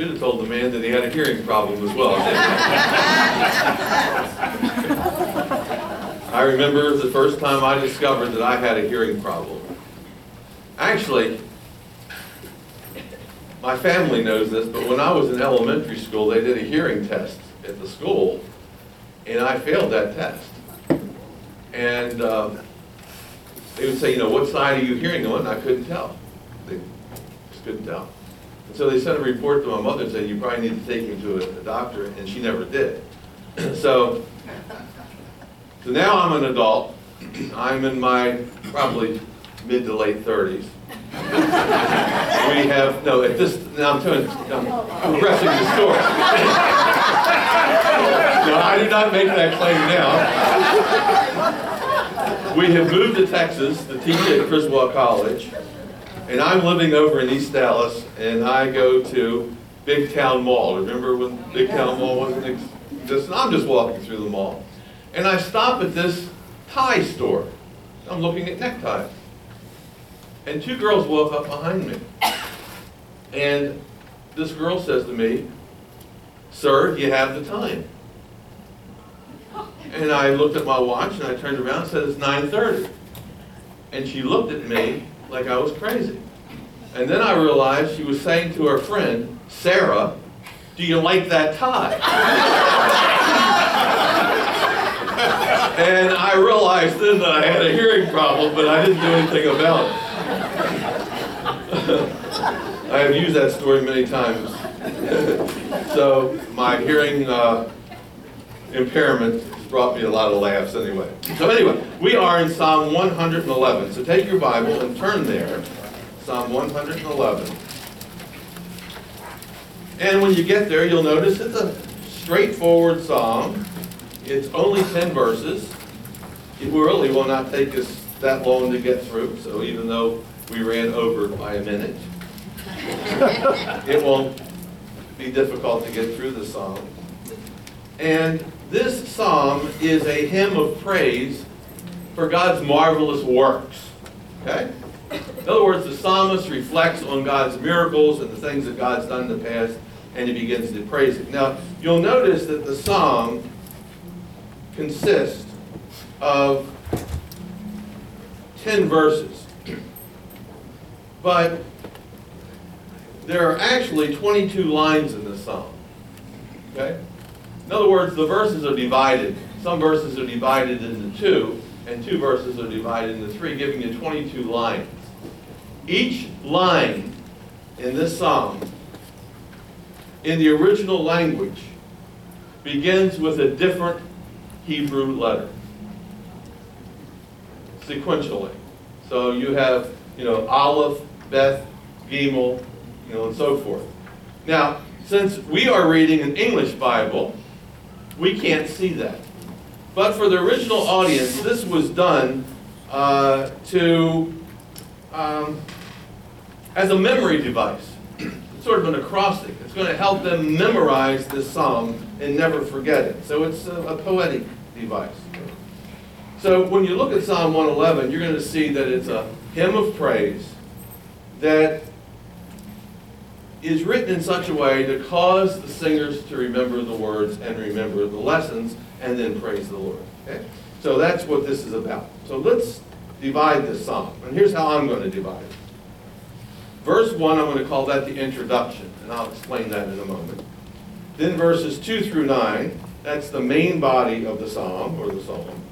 Should have told the man that he had a hearing problem as well. I remember the first time I discovered that I had a hearing problem. Actually, my family knows this, but when I was in elementary school, they did a hearing test at the school, and I failed that test. And um, they would say, you know, what side are you hearing on? And I couldn't tell. They just couldn't tell. And so they sent a report to my mother and said, you probably need to take him to a, a doctor, and she never did. so, so now I'm an adult. I'm in my probably mid to late 30s. we have, no, at this, now I'm telling, I'm progressing the story. no, I do not make that claim now. We have moved to Texas to teach at Criswell College, and I'm living over in East Dallas, and I go to Big Town Mall. Remember when Big Town Mall wasn't existing? I'm just walking through the mall, and I stop at this tie store. I'm looking at neckties. And two girls walk up behind me. And this girl says to me, Sir, you have the time? And I looked at my watch and I turned around and said, It's 9:30. And she looked at me like I was crazy. And then I realized she was saying to her friend, Sarah, do you like that tie? and I realized then that I had a hearing problem, but I didn't do anything about it. I have used that story many times. so my hearing uh, impairment brought me a lot of laughs anyway. So anyway, we are in Psalm 111. So take your Bible and turn there. Psalm 111. And when you get there, you'll notice it's a straightforward psalm. It's only 10 verses. It really will not take us that long to get through. So even though we ran over by a minute. it won't be difficult to get through the psalm. And this psalm is a hymn of praise for God's marvelous works. Okay? In other words, the psalmist reflects on God's miracles and the things that God's done in the past, and he begins to praise it. Now, you'll notice that the psalm consists of 10 verses. But there are actually 22 lines in this psalm. Okay? In other words, the verses are divided. Some verses are divided into two, and two verses are divided into three, giving you 22 lines. Each line in this psalm, in the original language, begins with a different Hebrew letter, sequentially. So you have, you know, Aleph, Beth, Gimel, you know, and so forth. Now, since we are reading an English Bible, we can't see that. But for the original audience, this was done uh, to, um, as a memory device, sort of an acrostic. It's going to help them memorize this psalm and never forget it. So it's a, a poetic device. So when you look at Psalm 111, you're going to see that it's a hymn of praise that is written in such a way to cause the singers to remember the words and remember the lessons and then praise the Lord. Okay? So that's what this is about. So let's divide this psalm. And here's how I'm going to divide it. Verse 1, I'm going to call that the introduction, and I'll explain that in a moment. Then verses 2 through 9, that's the main body of the psalm or the psalm.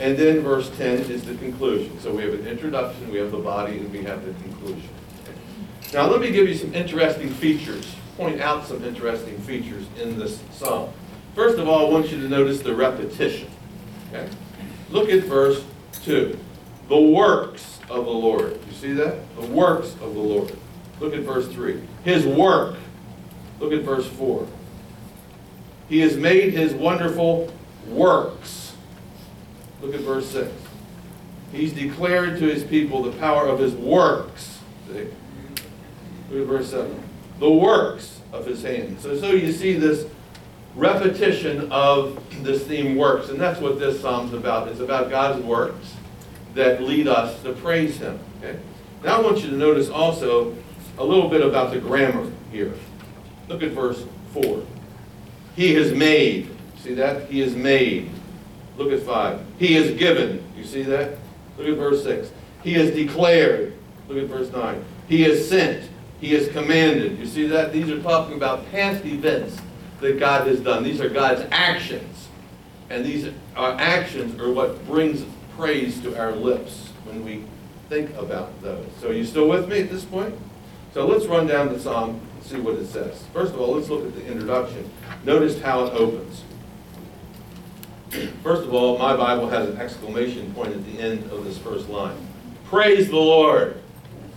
And then verse 10 is the conclusion. So we have an introduction, we have the body, and we have the conclusion. Now let me give you some interesting features, point out some interesting features in this psalm. First of all, I want you to notice the repetition. Okay? Look at verse 2. The works of the Lord. You see that? The works of the Lord. Look at verse 3. His work. Look at verse 4. He has made his wonderful works. Look at verse 6. He's declared to his people the power of his works. See? Look at verse 7. The works of his hands. So, so you see this repetition of this theme works, and that's what this psalm's about. It's about God's works that lead us to praise him. Okay? Now I want you to notice also a little bit about the grammar here. Look at verse 4. He has made. See that? He has made. Look at 5. He has given. You see that? Look at verse 6. He has declared. Look at verse 9. He has sent. He has commanded. You see that? These are talking about past events that God has done. These are God's actions. And these are actions are what brings praise to our lips when we think about those. So you still with me at this point? So let's run down the psalm and see what it says. First of all, let's look at the introduction. Notice how it opens. First of all, my Bible has an exclamation point at the end of this first line. Praise the Lord.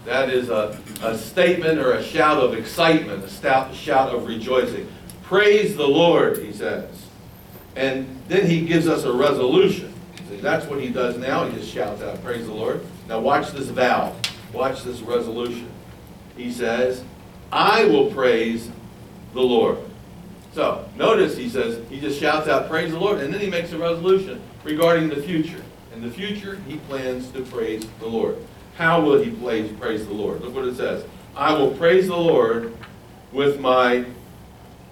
That is a, a statement or a shout of excitement, a shout of rejoicing. Praise the Lord, he says. And then he gives us a resolution. See, that's what he does now. He just shouts out, Praise the Lord. Now watch this vow. Watch this resolution. He says, I will praise the Lord. So, notice he says, he just shouts out, Praise the Lord, and then he makes a resolution regarding the future. In the future, he plans to praise the Lord. How will he praise, praise the Lord? Look what it says. I will praise the Lord with my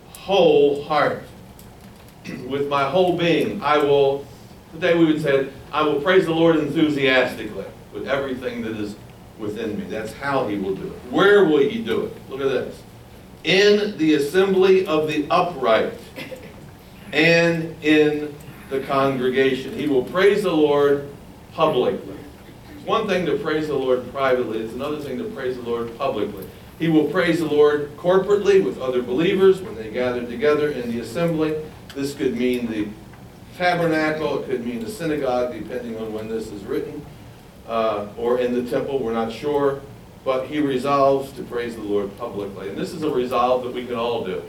whole heart, with my whole being. I will, today we would say, I will praise the Lord enthusiastically, with everything that is within me. That's how he will do it. Where will he do it? Look at this. In the assembly of the upright and in the congregation. He will praise the Lord publicly. One thing to praise the Lord privately, it's another thing to praise the Lord publicly. He will praise the Lord corporately with other believers when they gather together in the assembly. This could mean the tabernacle, it could mean the synagogue, depending on when this is written, uh, or in the temple, we're not sure. But he resolves to praise the Lord publicly. And this is a resolve that we can all do.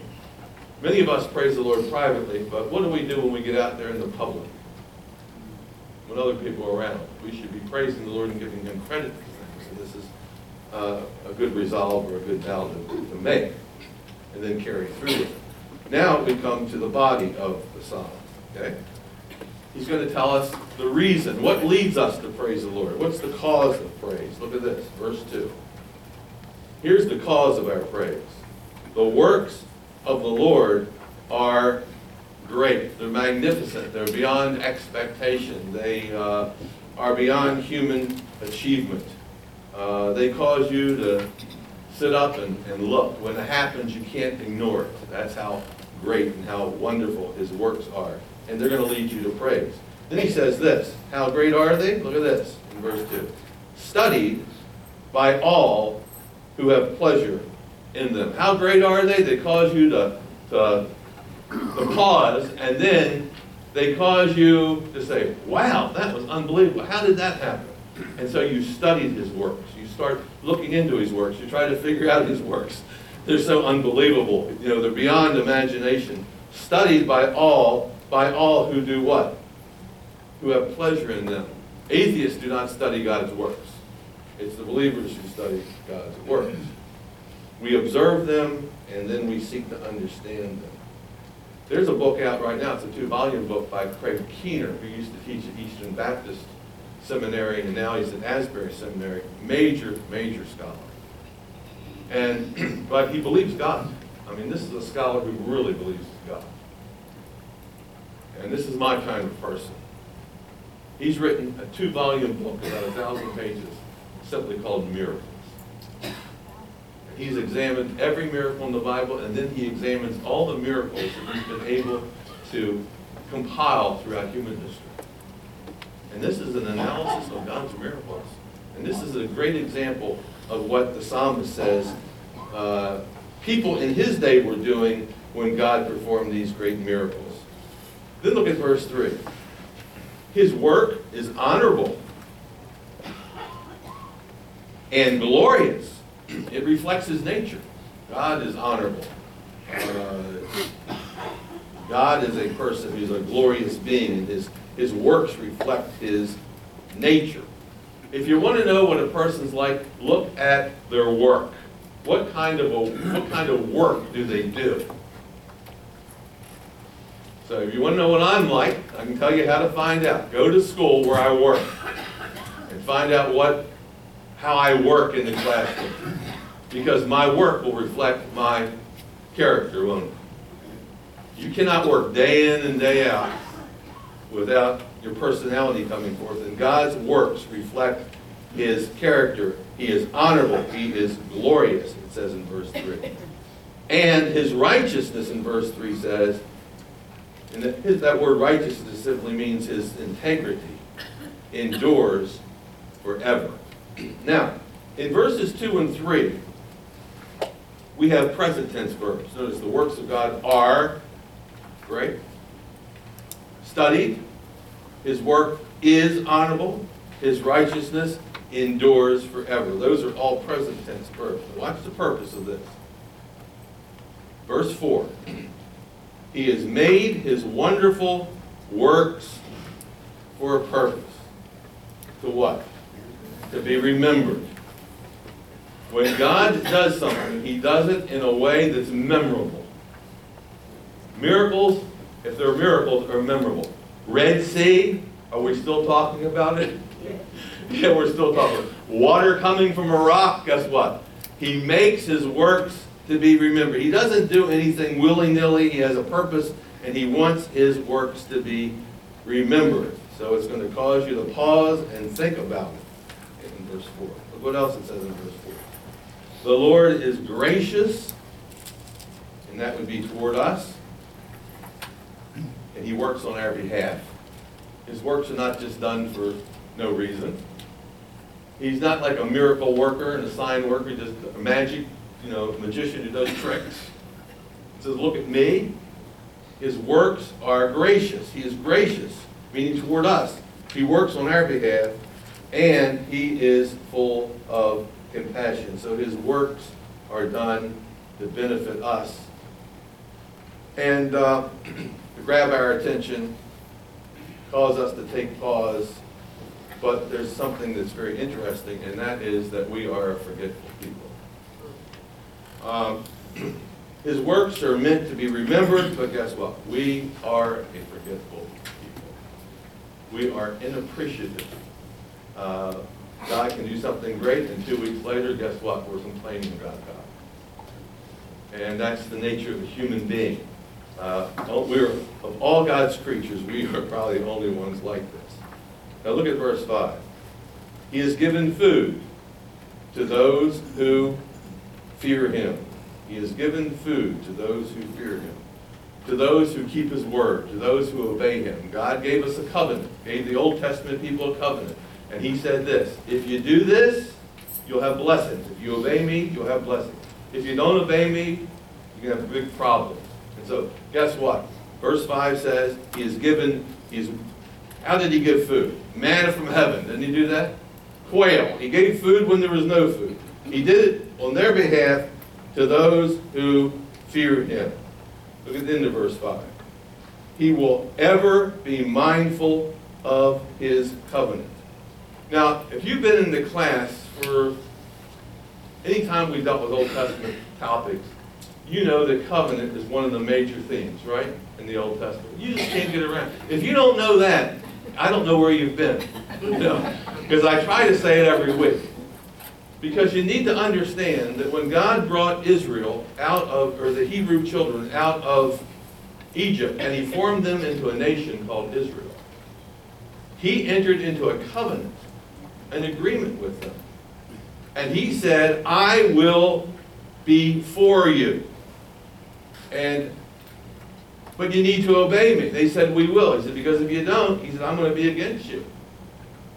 Many of us praise the Lord privately, but what do we do when we get out there in the public? When other people are around? We should be praising the Lord and giving him credit for things. And this is uh, a good resolve or a good vow to, to make and then carry through it. Now we come to the body of the psalm. Okay? He's going to tell us the reason. What leads us to praise the Lord? What's the cause of praise? Look at this, verse 2. Here's the cause of our praise. The works of the Lord are great. They're magnificent. They're beyond expectation. They uh, are beyond human achievement. Uh, they cause you to sit up and, and look. When it happens, you can't ignore it. That's how great and how wonderful his works are. And they're going to lead you to praise. Then he says this How great are they? Look at this in verse 2. Studied by all who have pleasure in them. How great are they? They cause you to, to, to cause, and then they cause you to say, wow, that was unbelievable. How did that happen? And so you studied his works. You start looking into his works. You try to figure out his works. They're so unbelievable. You know, they're beyond imagination. Studied by all, by all who do what? Who have pleasure in them. Atheists do not study God's works. It's the believers who study God's works. We observe them, and then we seek to understand them. There's a book out right now. It's a two-volume book by Craig Keener, who used to teach at Eastern Baptist Seminary, and now he's at Asbury Seminary. Major, major scholar. And but he believes God. I mean, this is a scholar who really believes God. And this is my kind of person. He's written a two-volume book, about a thousand pages, simply called Miracles. He's examined every miracle in the Bible, and then he examines all the miracles that he's been able to compile throughout human history. And this is an analysis of God's miracles. And this is a great example of what the psalmist says uh, people in his day were doing when God performed these great miracles. Then look at verse 3. His work is honorable and glorious. It reflects his nature. God is honorable. Uh, God is a person who's a glorious being, and his, his works reflect his nature. If you want to know what a person's like, look at their work. What kind of a, what kind of work do they do? So if you want to know what I'm like, I can tell you how to find out. Go to school where I work and find out what how I work in the classroom. Because my work will reflect my character, won't it? You cannot work day in and day out without your personality coming forth. And God's works reflect his character. He is honorable. He is glorious, it says in verse 3. And his righteousness in verse 3 says, and that, word righteousness simply means his integrity endures forever. Now, in verses 2 and 3, we have present tense verbs. Notice the works of God are, right? Studied. His work is honorable. His righteousness endures forever. Those are all present tense verbs. Watch the purpose of this. Verse 4. He has made his wonderful works for a purpose. To what? To be remembered. When God does something, he does it in a way that's memorable. Miracles, if they're miracles, are memorable. Red Sea, are we still talking about it? Yeah, we're still talking. Water coming from a rock, guess what? He makes his works to be remembered. He doesn't do anything willy-nilly. He has a purpose, and he wants his works to be remembered. So it's going to cause you to pause and think about it verse 4. Look what else it says in verse 4. The Lord is gracious, and that would be toward us, and he works on our behalf. His works are not just done for no reason. He's not like a miracle worker and a sign worker, just a magic, you know, magician who does tricks. He says, look at me. His works are gracious. He is gracious, meaning toward us. He works on our behalf, and he is full of compassion. So his works are done to benefit us. And uh, to grab our attention, cause us to take pause, but there's something that's very interesting, and that is that we are a forgetful people. Um, his works are meant to be remembered, but guess what? We are a forgetful people. We are inappreciative. Uh, God can do something great, and two weeks later, guess what? We're complaining about God. And that's the nature of a human being. Uh, we're, of all God's creatures, we are probably the only ones like this. Now look at verse 5. He has given food to those who fear him. He has given food to those who fear him, to those who keep his word, to those who obey him. God gave us a covenant, gave the Old Testament people a covenant. And he said this, if you do this, you'll have blessings. If you obey me, you'll have blessings. If you don't obey me, you're going to have big problem. And so, guess what? Verse 5 says, he has given, he's, how did he give food? Manna from heaven. Didn't he do that? Quail. He gave food when there was no food. He did it on their behalf to those who fear him. Look at the end of verse 5. He will ever be mindful of his covenant. Now, if you've been in the class for any time we've dealt with Old Testament topics, you know that covenant is one of the major themes, right, in the Old Testament. You just can't get around. If you don't know that, I don't know where you've been, you know, because I try to say it every week. Because you need to understand that when God brought Israel out of, or the Hebrew children out of Egypt, and he formed them into a nation called Israel, he entered into a covenant, an agreement with them. And he said, I will be for you. And but you need to obey me. They said, we will. He said, because if you don't, he said, I'm going to be against you.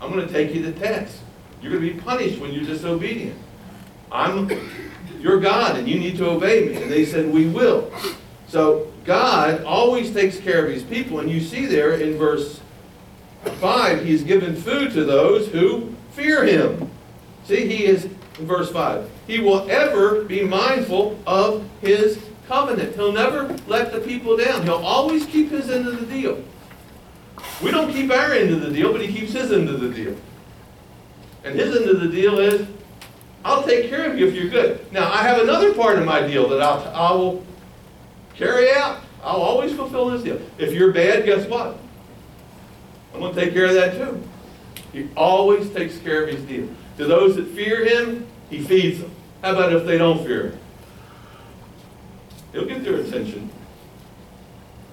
I'm going to take you to task. You're going to be punished when you're disobedient. I'm your God, and you need to obey me. And they said, we will. So God always takes care of his people. And you see there in verse 5, he's given food to those who fear him. See, he is, in verse 5, he will ever be mindful of his covenant. He'll never let the people down. He'll always keep his end of the deal. We don't keep our end of the deal, but he keeps his end of the deal. And his end of the deal is, I'll take care of you if you're good. Now, I have another part of my deal that I'll, I will carry out. I'll always fulfill this deal. If you're bad, guess what? I'm going to take care of that too. He always takes care of his deal. To those that fear him, he feeds them. How about if they don't fear him? He'll get their attention.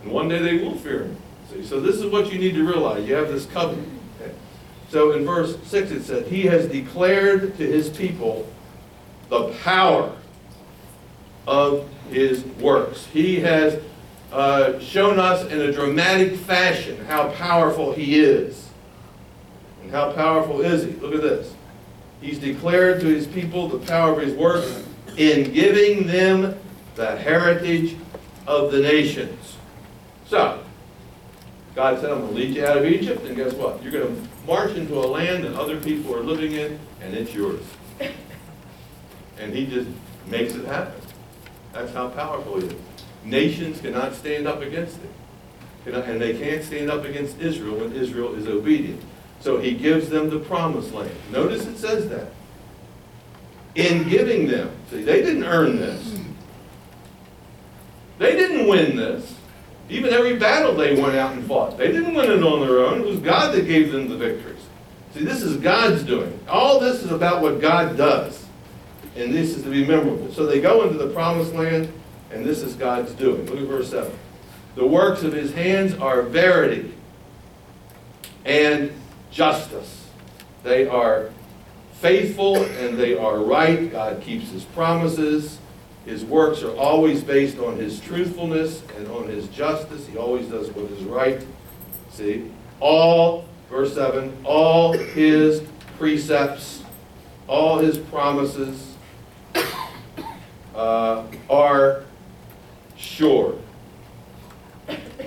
And one day they will fear him. See, so this is what you need to realize. You have this covenant. okay? So in verse 6 it said, He has declared to his people the power of his works. He has uh, shown us in a dramatic fashion how powerful he is. And how powerful is he? Look at this. He's declared to his people the power of his works in giving them the heritage of the nations. So, God said, I'm going to lead you out of Egypt, and guess what? You're going to march into a land that other people are living in, and it's yours. And he just makes it happen. That's how powerful he is. Nations cannot stand up against it. And they can't stand up against Israel when Israel is obedient. So he gives them the promised land. Notice it says that. In giving them, see, they didn't earn this. They didn't win this. Even every battle they went out and fought, they didn't win it on their own. It was God that gave them the victories. See, this is God's doing. All this is about what God does. And this is to be memorable. So they go into the promised land, and this is God's doing. Look at verse 7. The works of his hands are verity and justice. They are faithful and they are right. God keeps his promises. His works are always based on his truthfulness and on his justice. He always does what is right. See? All, verse 7, all his precepts, all his promises uh, are sure.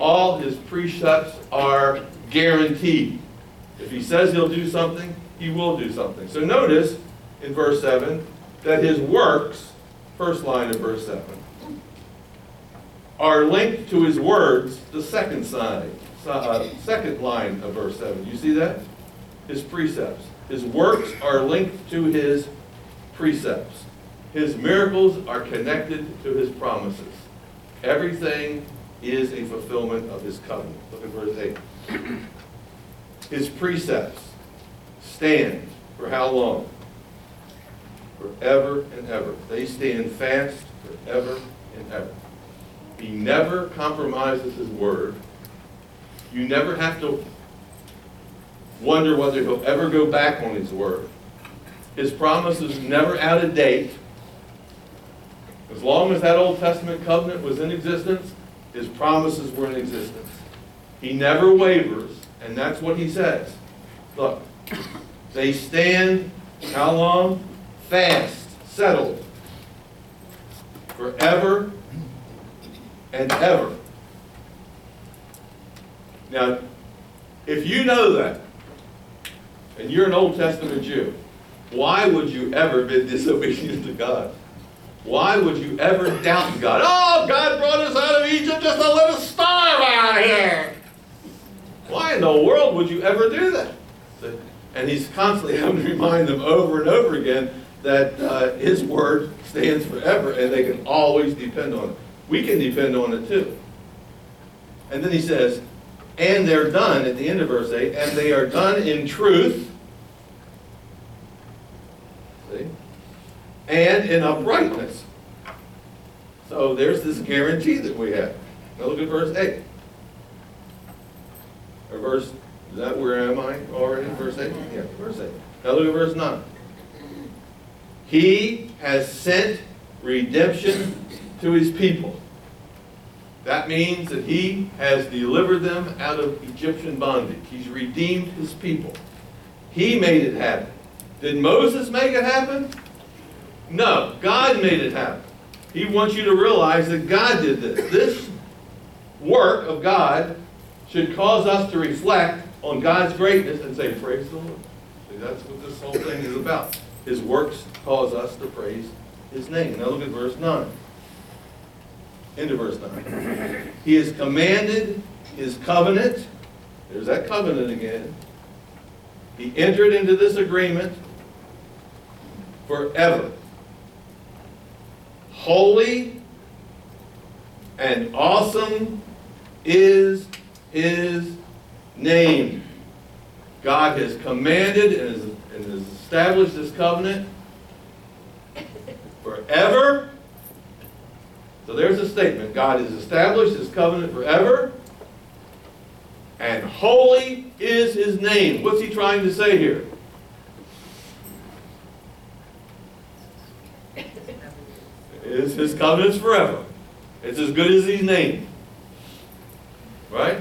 All his precepts are guaranteed. If he says he'll do something, he will do something. So notice in verse 7 that his works, first line of verse 7, are linked to his words, the second side, uh, second line of verse 7. You see that? His precepts. His works are linked to his precepts. His miracles are connected to his promises. Everything is a fulfillment of his covenant. Look at verse 8. His precepts stand for how long? Forever and ever. They stand fast forever and ever. He never compromises his word. You never have to wonder whether he'll ever go back on his word. His promise is never out of date. As long as that Old Testament covenant was in existence, his promises were in existence. He never wavers, and that's what he says. Look, they stand how long? Fast, settled, forever and ever. Now, if you know that, and you're an Old Testament Jew, why would you ever be disobedient to God? Why would you ever doubt God? Oh, God brought us out of Egypt just to let us starve out here. Why in the world would you ever do that? And he's constantly having to remind them over and over again that uh, his word stands forever and they can always depend on it. We can depend on it too. And then he says, and they're done at the end of verse 8, and they are done in truth. See? And in uprightness. So there's this guarantee that we have. Now look at verse 8. Or verse, is that where am I already? Verse 8? Yeah, verse 8. Now look at verse 9. He has sent redemption to his people. That means that he has delivered them out of Egyptian bondage. He's redeemed his people. He made it happen. Did Moses make it happen? No, God made it happen. He wants you to realize that God did this. This work of God should cause us to reflect on God's greatness and say, Praise the Lord. See, that's what this whole thing is about. His works cause us to praise His name. Now look at verse 9. Into verse 9. He has commanded His covenant. There's that covenant again. He entered into this agreement forever. Holy and awesome is his name. God has commanded and has, and has established this covenant forever. So there's a statement. God has established his covenant forever, and holy is his name. What's he trying to say here? Is his covenants forever. It's as good as his name. Right?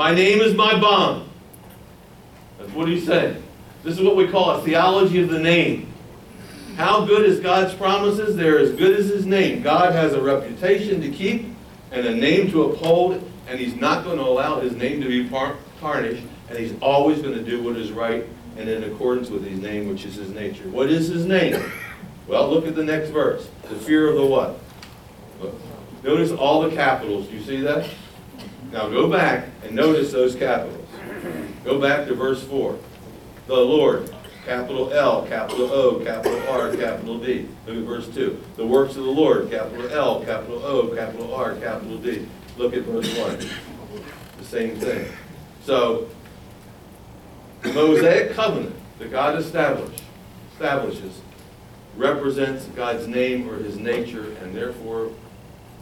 My name is my bond. That's what he's saying. This is what we call a theology of the name. How good is God's promises? They're as good as his name. God has a reputation to keep and a name to uphold, and he's not going to allow his name to be tarnished, and he's always going to do what is right and in accordance with his name, which is his nature. What is his name? Well, look at the next verse. The fear of the what? Look. Notice all the capitals. Do you see that? Now go back and notice those capitals. Go back to verse 4. The Lord, capital L, capital O, capital R, capital D. Look at verse 2. The works of the Lord, capital L, capital O, capital R, capital D. Look at verse 1. The same thing. So, the Mosaic covenant that God established, establishes represents God's name or his nature, and therefore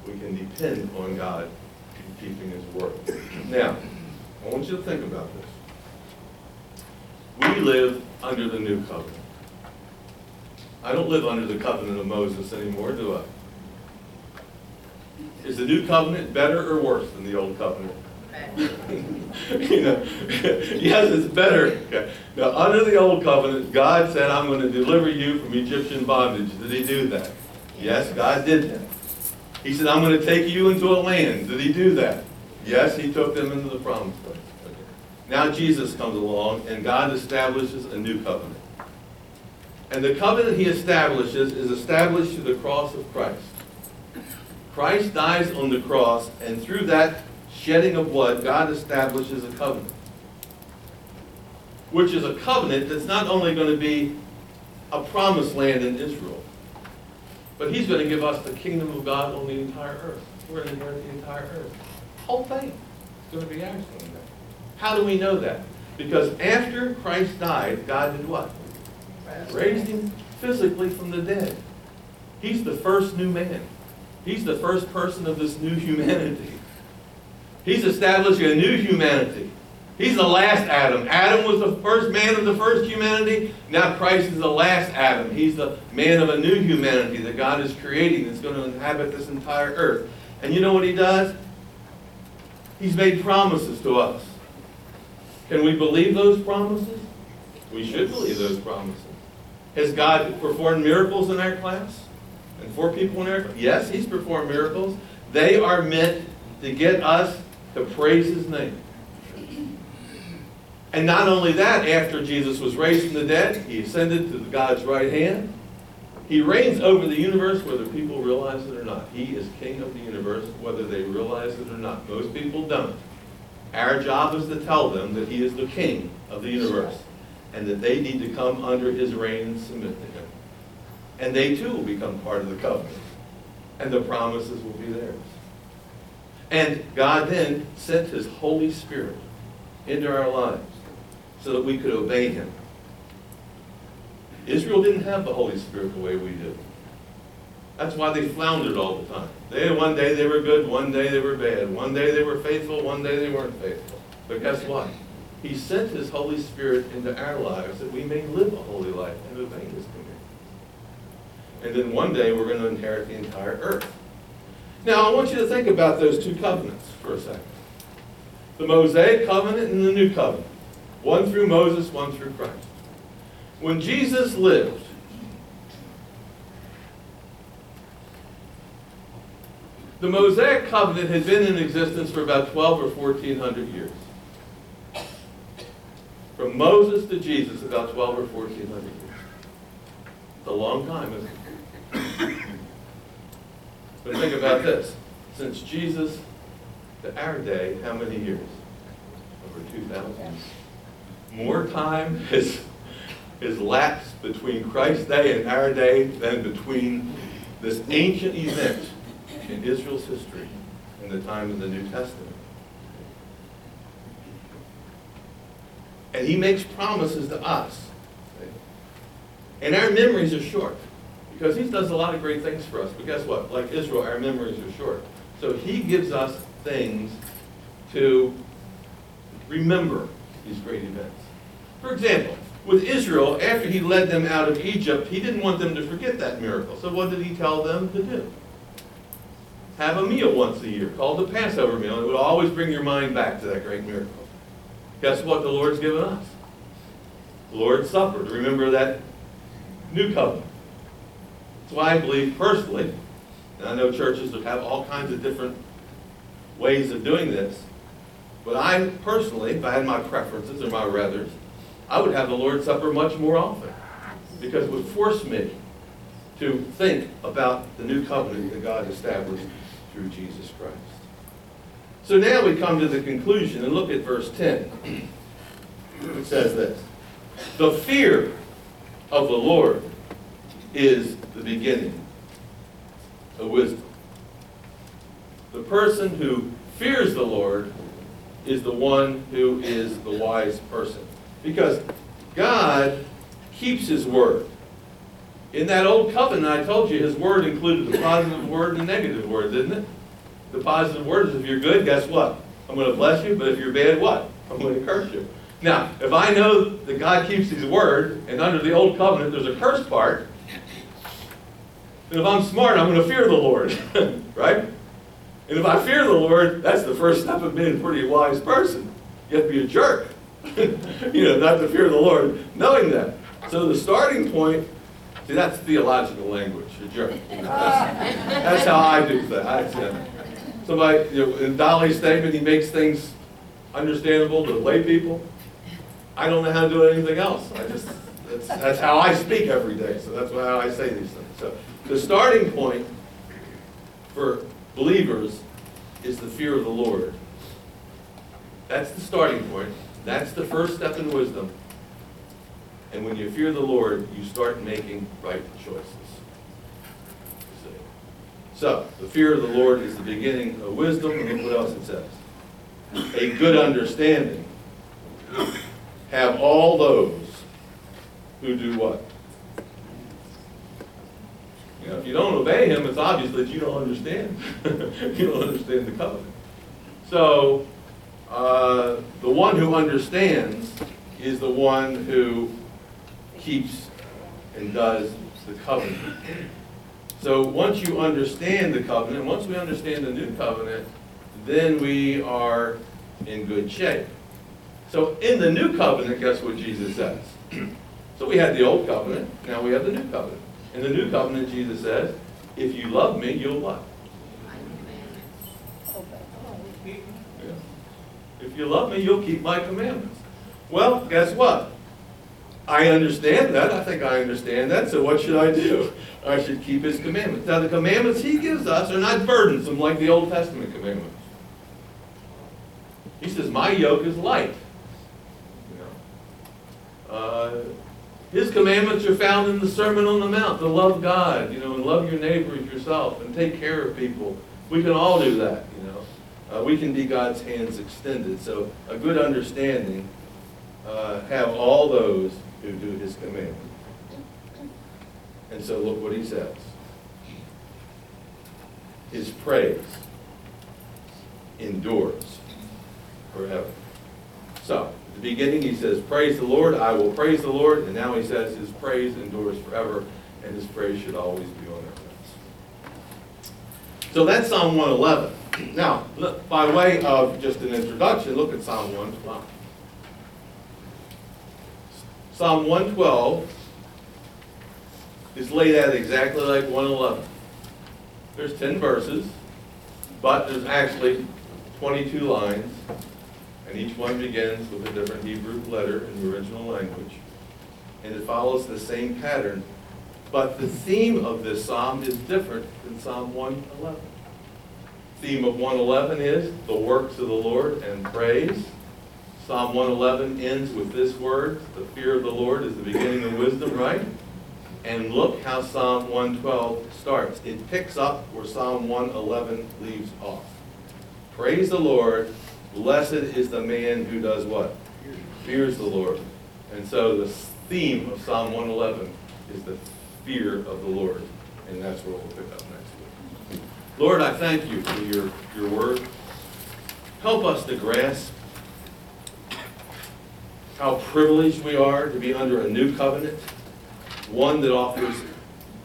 we can depend on God in keeping his word. Now, I want you to think about this. We live under the new covenant. I don't live under the covenant of Moses anymore, do I? Is the new covenant better or worse than the old covenant? you know, yes, it's better. Now, under the old covenant, God said, I'm going to deliver you from Egyptian bondage. Did he do that? Yes, God did that. He said, I'm going to take you into a land. Did he do that? Yes, he took them into the promised. Okay. Now Jesus comes along, and God establishes a new covenant. And the covenant he establishes is established through the cross of Christ. Christ dies on the cross, and through that shedding of blood, God establishes a covenant. Which is a covenant that's not only going to be a promised land in Israel, but He's going to give us the kingdom of God on the entire earth. We're going to inherit the entire earth. Whole thing is going to be ours. How do we know that? Because after Christ died, God did what? Raised him physically from the dead. He's the first new man. He's the first person of this new humanity. He's establishing a new humanity. He's the last Adam. Adam was the first man of the first humanity. Now Christ is the last Adam. He's the man of a new humanity that God is creating that's going to inhabit this entire earth. And you know what he does? He's made promises to us. Can we believe those promises? We should believe those promises. Has God performed miracles in our class? And for people in our class? Yes, He's performed miracles. They are meant to get us to praise His name. And not only that, after Jesus was raised from the dead, He ascended to God's right hand. He reigns over the universe whether people realize it or not. He is king of the universe whether they realize it or not. Most people don't. Our job is to tell them that He is the king of the universe and that they need to come under His reign and submit to Him. And they too will become part of the covenant. And the promises will be theirs. And God then sent His Holy Spirit into our lives so that we could obey Him. Israel didn't have the Holy Spirit the way we do. That's why they floundered all the time. They one day they were good, one day they were bad. One day they were faithful, one day they weren't faithful. But guess what? He sent His Holy Spirit into our lives that we may live a holy life and obey His commandments. And then one day we're going to inherit the entire earth. Now I want you to think about those two covenants for a second. The Mosaic covenant and the new covenant. One through Moses, one through Christ. When Jesus lived, the Mosaic covenant had been in existence for about 12 or 1400 years. From Moses to Jesus, about 12 or 1400 years. It's a long time, isn't it? But think about this. Since Jesus to our day, how many years? Over 2,000. More time has, has lapsed between Christ's day and our day than between this ancient event in Israel's history and the time of the New Testament. And he makes promises to us. And our memories are short. Because he does a lot of great things for us, but guess what? Like Israel, our memories are short. So he gives us things to remember these great events. For example, with Israel, after he led them out of Egypt, he didn't want them to forget that miracle. So what did he tell them to do? Have a meal once a year called the Passover meal. It would always bring your mind back to that great miracle. Guess what the Lord's given us? The Lord's Supper, to remember that new covenant. That's why I believe personally, and I know churches have all kinds of different ways of doing this, but I personally, if I had my preferences or my rathers, I would have the Lord's Supper much more often because it would force me to think about the new covenant that God established through Jesus Christ. So now we come to the conclusion and look at verse 10. It says this The fear of the Lord is the beginning of wisdom. The person who fears the Lord is the one who is the wise person. Because God keeps his word. In that old covenant, I told you, his word included the positive word and the negative word, didn't it? The positive word is if you're good, guess what? I'm going to bless you, but if you're bad, what? I'm going to curse you. Now, if I know that God keeps his word, and under the old covenant there's a curse part, then if I'm smart, I'm going to fear the Lord, right? And if I fear the Lord, that's the first step of being a pretty wise person. You have to be a jerk, you know, not to fear the Lord, knowing that. So the starting point, see, that's theological language, a jerk. That's, how I do that. I, somebody, you know, in Dolly's statement, he makes things understandable to lay people. I don't know how to do anything else. I just, that's, that's how I speak every day, so that's how I say these things. So the starting point for believers is the fear of the Lord. That's the starting point. That's the first step in wisdom. And when you fear the Lord, you start making right choices. So, the fear of the Lord is the beginning of wisdom, and look what else it says. A good understanding. Have all those who do what? If you don't obey him, it's obvious that you don't understand. you don't understand the covenant. So, uh, the one who understands is the one who keeps and does the covenant. So once you understand the covenant, once we understand the new covenant, then we are in good shape. So in the new covenant, guess what Jesus says? so we had the old covenant, now we have the new covenant. In the new covenant, Jesus says, if you love me, you'll what? Yeah. If you love me, you'll keep my commandments. Well, guess what? I understand that. I think I understand that. So what should I do? I should keep his commandments. Now, the commandments he gives us are not burdensome like the Old Testament commandments. He says, my yoke is light. You know? uh, his commandments are found in the Sermon on the Mount, to love God, you know, and love your neighbor as yourself, and take care of people. We can all do that, you know. Uh, we can be God's hands extended. So a good understanding, uh, have all those who do his commandment. And so look what he says. His praise endures forever. So, the beginning he says, Praise the Lord, I will praise the Lord. And now he says, His praise endures forever, and His praise should always be on our lips. So that's Psalm 111. Now, look, by way of just an introduction, look at Psalm 112. Psalm 112 is laid out exactly like 111. There's 10 verses, but there's actually 22 lines, and each one begins with a different Hebrew letter in the original language. And it follows the same pattern. But the theme of this psalm is different than Psalm 111. Theme of 111 is the works of the Lord and praise. Psalm 111 ends with this word, the fear of the Lord is the beginning of wisdom, right? And look how Psalm 112 starts. It picks up where Psalm 111 leaves off. Praise the Lord, blessed is the man who does what? Fears the Lord. And so the theme of Psalm 111 is the fear of the Lord. And that's where we'll pick up next week. Lord, I thank you for your, your word. Help us to grasp how privileged we are to be under a new covenant, one that offers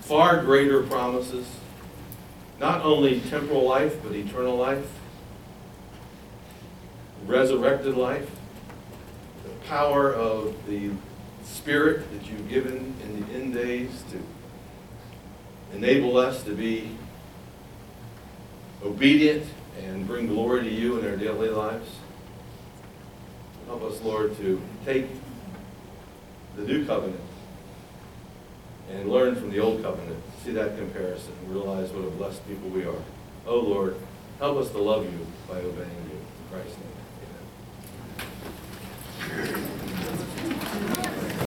far greater promises, not only temporal life, but eternal life, resurrected life, the power of the Spirit that you've given in the end days to enable us to be obedient and bring glory to you in our daily lives. Help us, Lord, to take the new covenant and learn from the old covenant, see that comparison, and realize what a blessed people we are. Oh, Lord, help us to love you by obeying you. In Christ's name. Thank you.